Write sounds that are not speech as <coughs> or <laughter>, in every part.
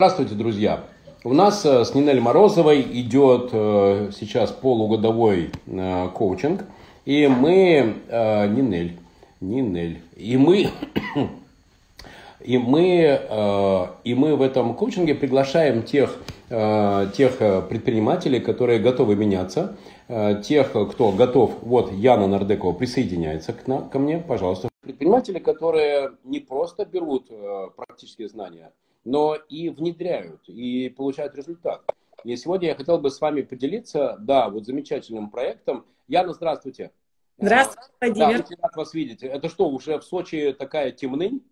Здравствуйте, друзья! У нас э, с Нинель Морозовой идет э, сейчас полугодовой э, коучинг. И мы, Нинель, Нинель, и мы, <coughs> и мы, и мы в этом коучинге приглашаем тех, тех предпринимателей, которые готовы меняться, тех, кто готов, вот Яна Нардекова присоединяется к нам, ко мне, пожалуйста. Предприниматели, которые не просто берут практические знания, но и внедряют, и получают результат. И сегодня я хотел бы с вами поделиться, да, вот замечательным проектом. Яна, здравствуйте. Здравствуйте, Владимир. Да, очень рад вас видеть. Это что, уже в Сочи такая темнынь?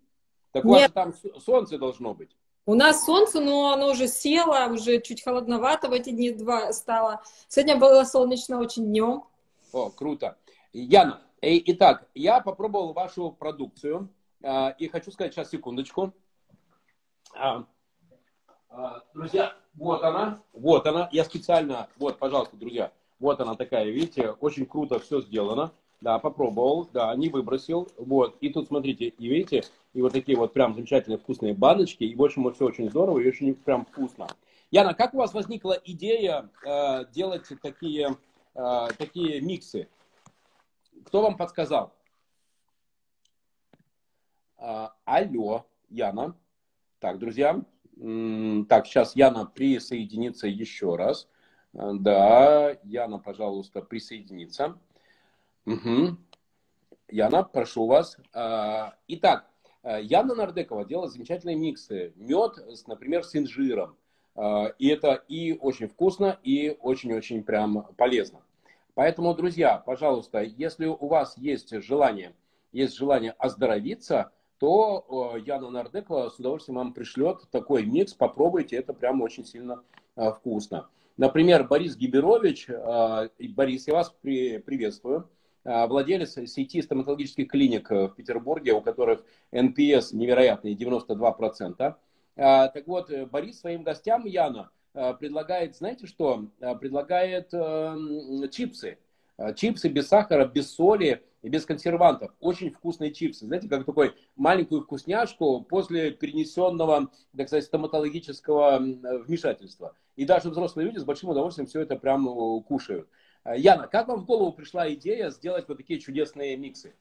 Так у вас там солнце должно быть. У нас солнце, но оно уже село, уже чуть холодновато в эти дни два стало. Сегодня было солнечно очень днем. О, круто. Яна, итак, я попробовал вашу продукцию а, и хочу сказать, сейчас, секундочку. А, а, друзья, вот она, вот она. Я специально, вот, пожалуйста, друзья, вот она такая, видите, очень круто все сделано. Да, попробовал, да, не выбросил. Вот, и тут, смотрите, и видите, и вот такие вот прям замечательные вкусные баночки. И, в общем, вот все очень здорово и очень прям вкусно. Яна, как у вас возникла идея э, делать такие, э, такие миксы? Кто вам подсказал? Э, алло, Яна. Так, друзья, так, сейчас Яна присоединится еще раз. Э, да, Яна, пожалуйста, присоединиться. Угу. Яна, прошу вас. А, итак, э, Яна Нардекова делает замечательные миксы. Мед, например, с инжиром. А, и это и очень вкусно, и очень-очень прям полезно. Поэтому, друзья, пожалуйста, если у вас есть желание, есть желание оздоровиться, то Яна Нардекова с удовольствием вам пришлет такой микс. Попробуйте, это прям очень сильно э, вкусно. Например, Борис Гиберович, э, Борис, я вас приветствую, э, владелец сети стоматологических клиник в Петербурге, у которых NPS невероятный, 92%. Так вот, Борис своим гостям, Яна, предлагает, знаете что, предлагает чипсы. Чипсы без сахара, без соли, и без консервантов. Очень вкусные чипсы. Знаете, как такой маленькую вкусняшку после перенесенного, так сказать, стоматологического вмешательства. И даже взрослые люди с большим удовольствием все это прям э, кушают. Яна, как вам в голову пришла идея сделать вот такие чудесные миксы?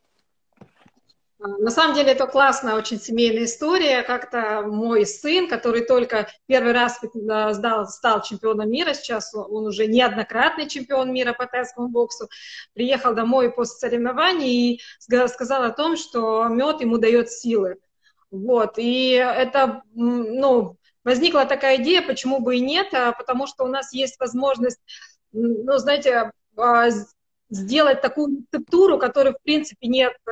На самом деле это классная очень семейная история. Как-то мой сын, который только первый раз сдал, стал чемпионом мира, сейчас он уже неоднократный чемпион мира по тайскому боксу, приехал домой после соревнований и сказал о том, что мед ему дает силы. Вот, и это, ну, возникла такая идея, почему бы и нет, а потому что у нас есть возможность, ну, знаете, а, сделать такую рецептуру, которой, в принципе, нет э,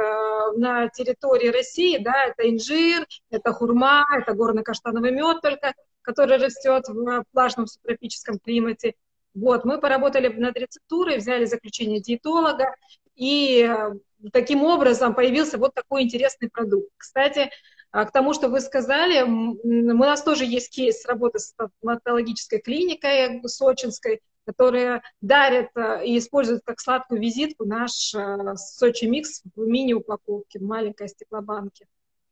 на территории России, да, это инжир, это хурма, это горно-каштановый мед только, который растет в влажном субтропическом климате. Вот, мы поработали над рецептурой, взяли заключение диетолога, и э, таким образом появился вот такой интересный продукт. Кстати, а, к тому, что вы сказали, у нас тоже есть кейс работы с стоматологической клиникой сочинской, которые дарят э, и используют как сладкую визитку наш э, Сочи Микс в мини-упаковке, в маленькой стеклобанке.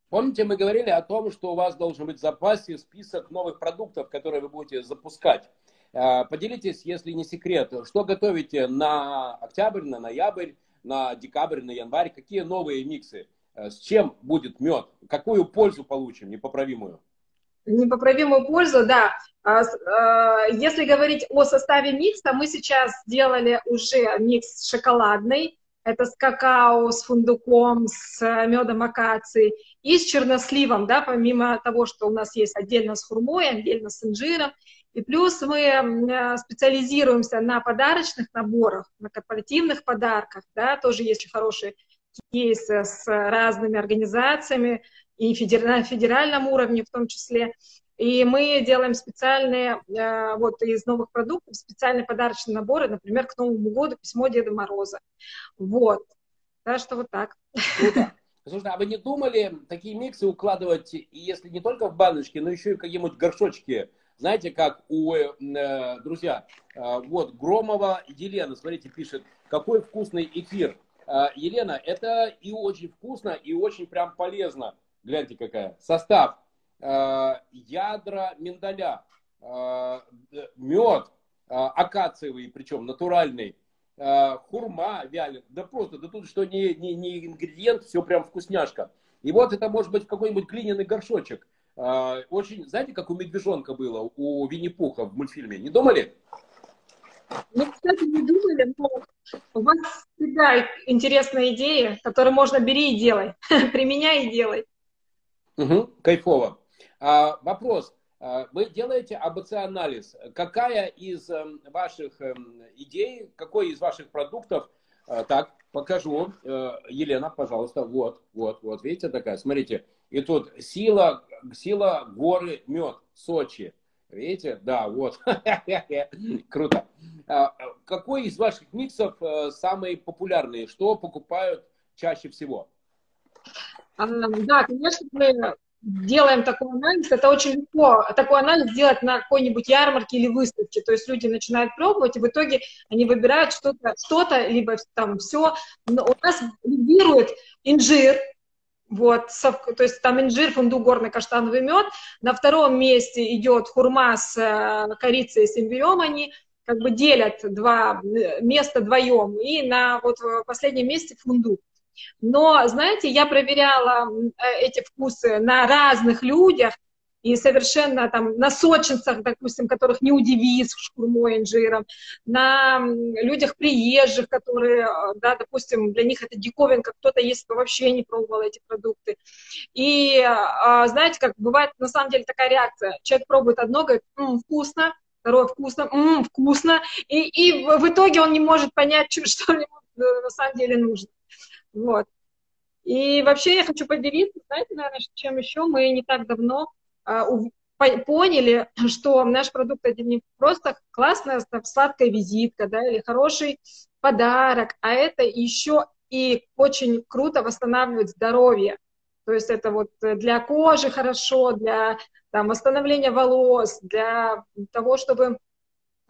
Помните, мы говорили о том, что у вас должен быть в запасе список новых продуктов, которые вы будете запускать. Э, поделитесь, если не секрет, что готовите на октябрь, на ноябрь, на декабрь, на январь, какие новые миксы, с чем будет мед, какую пользу получим непоправимую? Непоправимую пользу, да. А, а, если говорить о составе микса, мы сейчас сделали уже микс шоколадный. Это с какао, с фундуком, с медом акации и с черносливом, да, помимо того, что у нас есть отдельно с хурмой, отдельно с инжиром. И плюс мы специализируемся на подарочных наборах, на корпоративных подарках, да, тоже есть хорошие кейсы с разными организациями и на федеральном уровне в том числе. И мы делаем специальные, э, вот из новых продуктов, специальные подарочные наборы, например, к Новому году письмо Деда Мороза. Вот. Так что вот так. Круто. Слушай, а вы не думали такие миксы укладывать, если не только в баночки, но еще и в какие-нибудь горшочки? Знаете, как у, э, э друзья, э, вот Громова Елена, смотрите, пишет, какой вкусный эфир. Э, Елена, это и очень вкусно, и очень прям полезно. Гляньте какая. Состав ядра миндаля, мед, акациевый, причем натуральный, хурма вяленая, да просто, да тут что не, не, не ингредиент, все прям вкусняшка. И вот это может быть какой-нибудь глиняный горшочек. Очень, знаете, как у медвежонка было, у Винни-Пуха в мультфильме, не думали? Ну, кстати, не думали, но у вас всегда интересная идея, которую можно бери и делай, <laughs> применяй и делай. Угу, кайфово. А, вопрос. А, вы делаете АБЦ-анализ. Какая из э, ваших э, идей, какой из ваших продуктов, э, так, покажу, э, Елена, пожалуйста, вот, вот, вот, видите, такая, смотрите, и тут сила, сила горы, мед, Сочи, видите, да, вот, <laughs> круто. А, какой из ваших миксов э, самый популярный, что покупают чаще всего? Да, конечно, мы делаем такой анализ, это очень легко, такой анализ сделать на какой-нибудь ярмарке или выставке, то есть люди начинают пробовать, и в итоге они выбирают что-то, что-то либо там все, но у нас лидирует инжир, вот, то есть там инжир, фундук, горный каштановый мед. На втором месте идет хурма с э, корицей и с имбирем, они как бы делят два э, места вдвоем. И на вот последнем месте фундук. Но, знаете, я проверяла э, эти вкусы на разных людях, и совершенно там на сочинцах, допустим, которых не удивишь шкурмой, инжиром, на людях приезжих, которые, э, да, допустим, для них это диковинка, кто-то есть, кто вообще не пробовал эти продукты. И а, знаете, как бывает на самом деле такая реакция, человек пробует одно, говорит, М, вкусно, второе вкусно, М, вкусно, и, и в итоге он не может понять, <laughs> что ему на самом деле нужно. Вот. И вообще я хочу поделиться, знаете, наверное, чем еще мы не так давно а, поняли, <clears throat> что наш продукт это не просто классная там, сладкая визитка, да, или хороший подарок, а это еще и очень круто восстанавливает здоровье. То есть это вот для кожи хорошо, для там, восстановления волос, для того, чтобы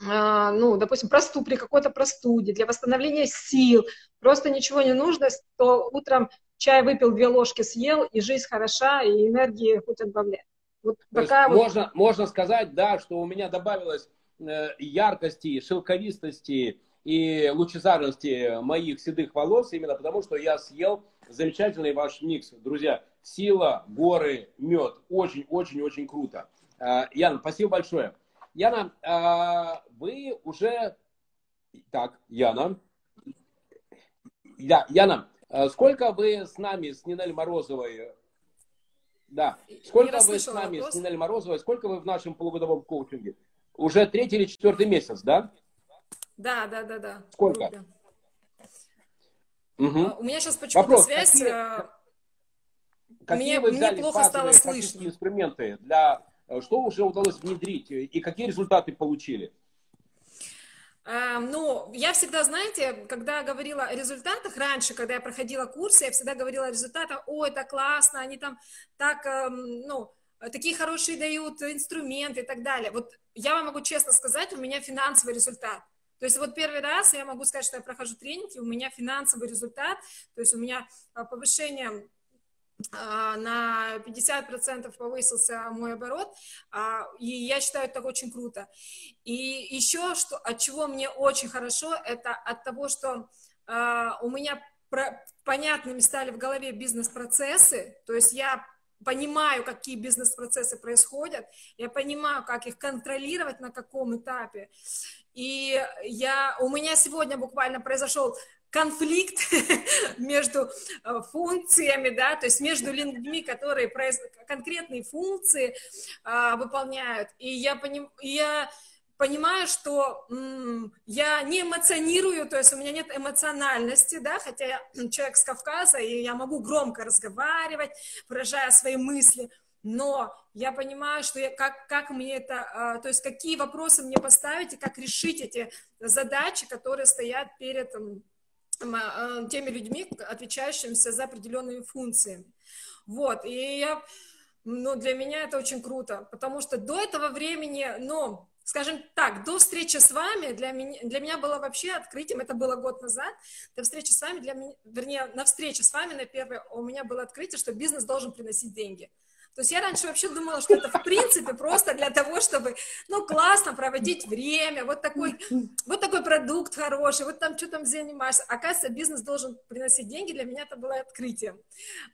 ну, допустим, просту, при какой-то простуде, для восстановления сил, просто ничего не нужно, то утром чай выпил, две ложки съел, и жизнь хороша, и энергии хоть отбавляй. Вот такая вот... можно, можно сказать, да, что у меня добавилось э, яркости, шелковистости и лучезарности моих седых волос, именно потому что я съел замечательный ваш микс. Друзья, сила, горы, мед. Очень-очень-очень круто. Э, Яна, спасибо большое. Яна, а, вы уже... Так, Яна. Да, Яна, а сколько вы с нами, с Нинель Морозовой... Да, сколько вы с нами, вопрос. с Нинель Морозовой, сколько вы в нашем полугодовом коучинге? Уже третий или четвертый месяц, да? Да, да, да, да. Сколько? Угу. У меня сейчас почему-то связь... Какие, э, какие мне, вы взяли мне плохо стало слышно. инструменты для что уже удалось внедрить и какие результаты получили? Эм, ну, я всегда, знаете, когда говорила о результатах, раньше, когда я проходила курсы, я всегда говорила о результатах, о, это классно, они там так, эм, ну, такие хорошие дают инструменты и так далее. Вот я вам могу честно сказать, у меня финансовый результат. То есть вот первый раз я могу сказать, что я прохожу тренинги, у меня финансовый результат, то есть у меня э, повышение а, на 50% повысился мой оборот, а, и я считаю это очень круто. И еще, что, от чего мне очень хорошо, это от того, что а, у меня понятными стали в голове бизнес-процессы, то есть я понимаю, какие бизнес-процессы происходят, я понимаю, как их контролировать, на каком этапе. И я, у меня сегодня буквально произошел конфликт <laughs> между э, функциями, да, то есть между людьми, которые конкретные функции а, выполняют. И я, поним, я понимаю, что м, я не эмоционирую, то есть у меня нет эмоциональности, да, хотя я человек с Кавказа, и я могу громко разговаривать, выражая свои мысли, но я понимаю, что я, как, как мне это, а, то есть какие вопросы мне поставить и как решить эти задачи, которые стоят перед теми людьми, отвечающимися за определенными функциями. Вот, и я, ну, для меня это очень круто, потому что до этого времени, ну, скажем так, до встречи с вами для меня, для меня было вообще открытием, это было год назад, до встречи с вами, для меня, вернее, на встрече с вами на первой у меня было открытие, что бизнес должен приносить деньги. То есть я раньше вообще думала, что это в принципе просто для того, чтобы, ну, классно проводить время, вот такой, вот такой продукт хороший, вот там что там занимаешься. Оказывается, бизнес должен приносить деньги, для меня это было открытием.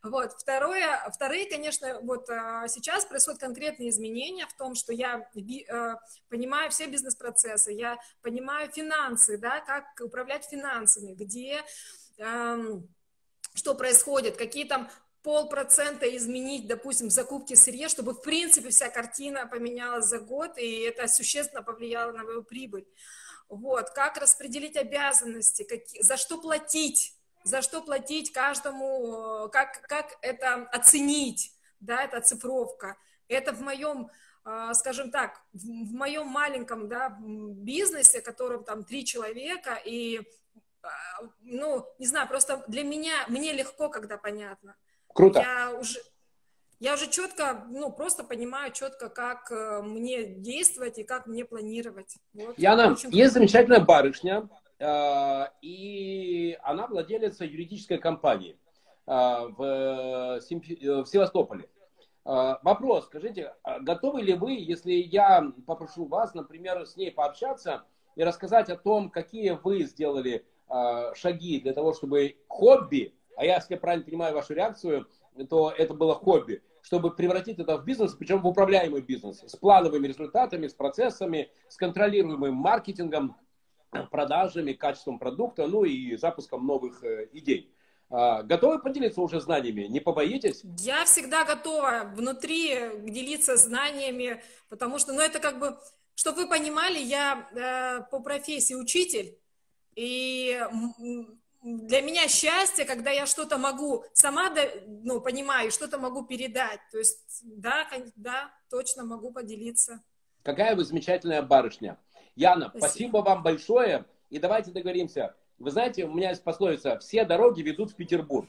Вот. Второе, вторые, конечно, вот а, сейчас происходят конкретные изменения в том, что я э, понимаю все бизнес-процессы, я понимаю финансы, да, как управлять финансами, где эм, что происходит, какие там полпроцента изменить, допустим, в закупке сырья, чтобы, в принципе, вся картина поменялась за год, и это существенно повлияло на мою прибыль. Вот, как распределить обязанности, как, за что платить, за что платить каждому, как, как это оценить, да, это оцифровка. Это в моем, а, скажем так, в моем маленьком да, бизнесе, которым там три человека, и, а, ну, не знаю, просто для меня, мне легко, когда понятно. Круто. Я уже, я уже четко, ну, просто понимаю четко, как э, мне действовать и как мне планировать. Вот. Яна, Очень есть замечательная барышня, э, и она владелица юридической компании э, в, в Севастополе. Вопрос, скажите, а готовы ли вы, если я попрошу вас, например, с ней пообщаться и рассказать о том, какие вы сделали шаги для того, чтобы хобби а я, если я правильно понимаю вашу реакцию, то это было хобби, чтобы превратить это в бизнес, причем в управляемый бизнес, с плановыми результатами, с процессами, с контролируемым маркетингом, продажами, качеством продукта, ну и запуском новых э, идей. А, готовы поделиться уже знаниями? Не побоитесь? Я всегда готова внутри делиться знаниями, потому что, ну, это как бы, чтобы вы понимали, я э, по профессии учитель, и для меня счастье, когда я что-то могу сама, ну, понимаю, что-то могу передать. То есть, да, да, точно могу поделиться. Какая вы замечательная барышня. Яна, спасибо, спасибо вам большое. И давайте договоримся. Вы знаете, у меня есть пословица, все дороги ведут в Петербург.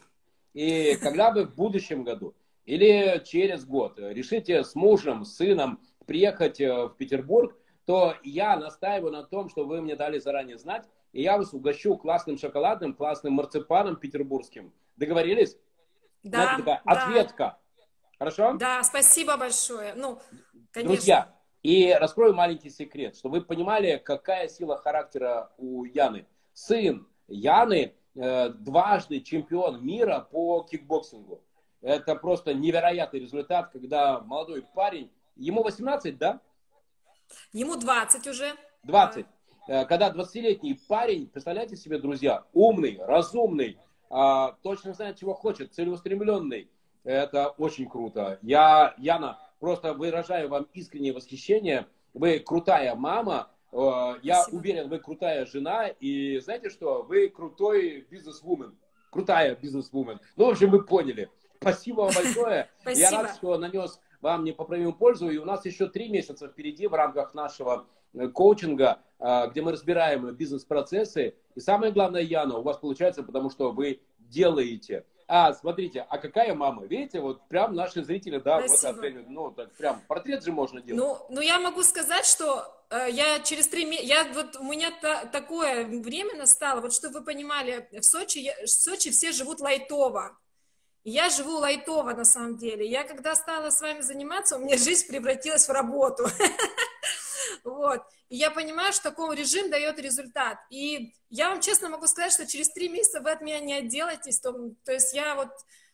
И <laughs> когда вы в будущем году или через год решите с мужем, с сыном приехать э, в Петербург, то я настаиваю на том, что вы мне дали заранее знать, и я вас угощу классным шоколадным, классным марципаном петербургским. Договорились? Да, Знаете, такая да. Ответка. Хорошо? Да, спасибо большое. Ну, конечно. Друзья, и раскрою маленький секрет, чтобы вы понимали, какая сила характера у Яны. Сын Яны э, дважды чемпион мира по кикбоксингу. Это просто невероятный результат, когда молодой парень, ему 18, да? Ему 20 уже. 20. Э, когда 20-летний парень, представляете себе, друзья, умный, разумный, а, точно знает, чего хочет, целеустремленный, это очень круто. Я, Яна, просто выражаю вам искреннее восхищение. Вы крутая мама, э, я Спасибо. уверен, вы крутая жена, и знаете что, вы крутой бизнес-вумен, крутая бизнес-вумен. Ну, в общем, вы поняли. Спасибо вам большое. <laughs> Спасибо. Я рад, что нанес вам непоправимую пользу, и у нас еще три месяца впереди в рамках нашего Э, коучинга, где мы разбираем бизнес-процессы. И самое главное, Яна, у вас получается, потому что вы делаете. А, смотрите, а какая мама? Видите, вот прям наши зрители, да, Спасибо. вот оценивают. Ну, так прям портрет же можно делать. Ну, ну я могу сказать, что э, я через три месяца, я вот у меня та, такое время настало, вот чтобы вы понимали, в Сочи, я, в Сочи все живут лайтово. Я живу лайтово на самом деле. Я когда стала с вами заниматься, у меня <laughs> жизнь превратилась в работу. <laughs> Вот. И я понимаю, что такой режим дает результат. И я вам честно могу сказать, что через три месяца вы от меня не отделаетесь. То, то есть я вот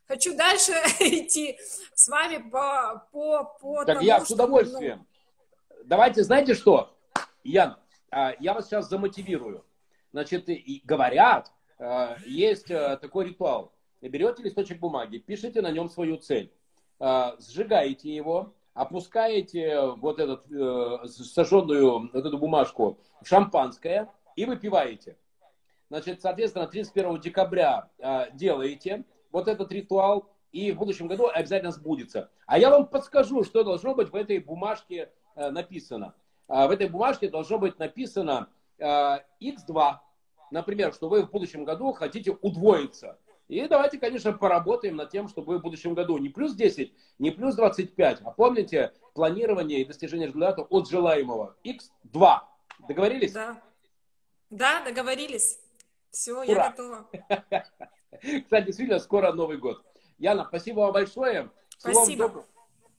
хочу дальше <laughs> идти с вами по, по, по так тому, я с удовольствием. Ну... Давайте, знаете что, Ян, а, я вас сейчас замотивирую. Значит, говорят, а, есть а, такой ритуал. Берете листочек бумаги, пишите на нем свою цель, сжигаете его, опускаете вот эту э, сожженную вот эту бумажку в шампанское и выпиваете. Значит, соответственно, 31 декабря э, делаете вот этот ритуал, и в будущем году обязательно сбудется. А я вам подскажу, что должно быть в этой бумажке э, написано. Э, в этой бумажке должно быть написано э, X2, например, что вы в будущем году хотите удвоиться. И давайте, конечно, поработаем над тем, чтобы в будущем году не плюс 10, не плюс 25, а помните, планирование и достижение результата от желаемого. X2. Договорились? Да. Да, договорились. Все, Ура. я готова. <laughs> Кстати, действительно, скоро Новый год. Яна, спасибо вам большое. Всего спасибо. Вам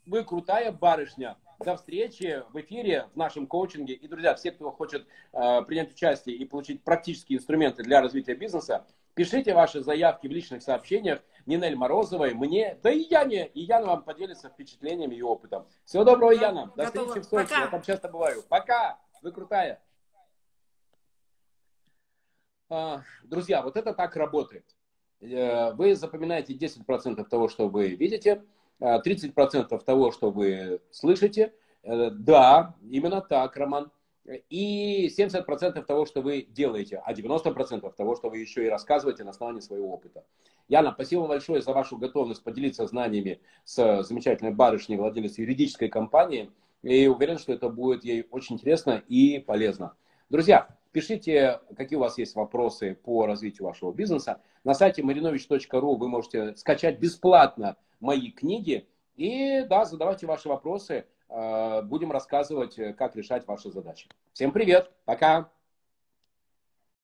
вы крутая барышня. До встречи в эфире, в нашем коучинге. И, друзья, все, кто хочет э, принять участие и получить практические инструменты для развития бизнеса, пишите ваши заявки в личных сообщениях Нинель Морозовой, мне, да и Яне. И Яна вам поделится впечатлениями и опытом. Всего доброго, Яна. До Готово. встречи в Сочи. Пока. Я там часто бываю. Пока. Вы крутая. А, друзья, вот это так работает. Э, вы запоминаете 10% того, что вы видите, 30% а, того, что вы слышите. Э, да, именно так, Роман. И 70% того, что вы делаете, а 90% того, что вы еще и рассказываете на основании своего опыта. Яна, спасибо большое за вашу готовность поделиться знаниями с замечательной барышней, владелицей юридической компании. И уверен, что это будет ей очень интересно и полезно. Друзья, пишите, какие у вас есть вопросы по развитию вашего бизнеса. На сайте marinovich.ru вы можете скачать бесплатно мои книги. И да, задавайте ваши вопросы. Э, будем рассказывать, как решать ваши задачи. Всем привет, пока!